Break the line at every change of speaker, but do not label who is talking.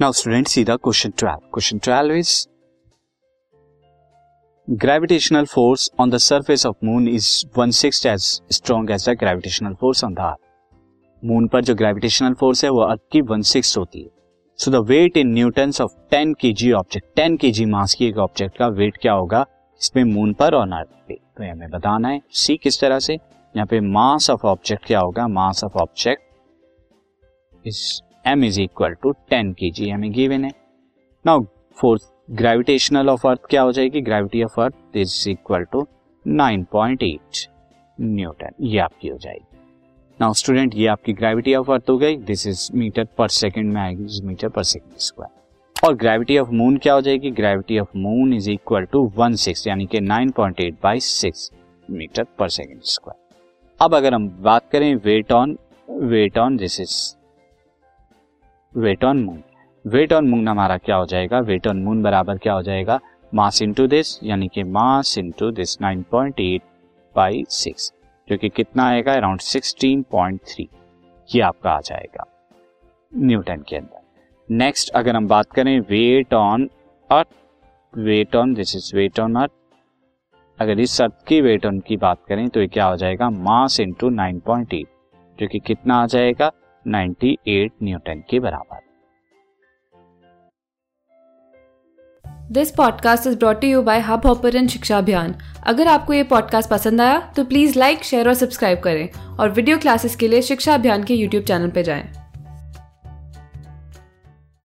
Now student see the question 12 question 12 is gravitational force on the surface of moon is one six as strong as the gravitational force on the earth moon पर जो gravitational force है, वो अर्थ की one six होती है। So the weight in newtons of ten K G object ten K जी मास की एक object का वेट क्या होगा? इसमें मून पर और अर्थ पे। तो हमें बताना है सी किस तरह से? यहाँ पे मास ऑफ़ ऑब्जेक्ट क्या होगा? Mass of object is M is equal to ten K G हमें गिवन है। Now force gravitational of earth क्या हो जाएगी? Gravity of earth is equal to nine point eight newton ये आपकी हो जाएगी। नाउ स्टूडेंट ये आपकी ग्रेविटी ऑफ़ अर्थ हो गई। This is metre per second में आएगी। मीटर पर सेकेंड स्क्वायर और ग्रेविटी ऑफ़ मून क्या हो जाएगी? Gravity of moon is equal to one six यानी कि nine point eight by six metre per second square अब अगर हम बात करें weight on weight on this is weight on moon weight on moon हमारा क्या हो जाएगा? वेट ऑन मून बराबर क्या हो जाएगा? मास इंटू दिस यानी कि mass into this 9.8 by six जो कि कितना आएगा? अराउंड 16.3 ये आपका आ जाएगा न्यूटन के अंदर। नेक्स्ट अगर हम बात करें weight on earth weight on this is weight on earth अगर इस अर्थ की वेट ऑन की बात करें तो ये क्या हो जाएगा? Mass into nine point eight जो कि कितना आ जाएगा? 98 न्यूटन के बराबर
this podcast is brought you by Hubhopper Shiksha Abhiyan अगर आपको ये पॉडकास्ट पसंद आया तो प्लीज़ लाइक शेयर और सब्सक्राइब करें और वीडियो क्लासेस के लिए शिक्षा अभियान के यूट्यूब चैनल पर जाएँ।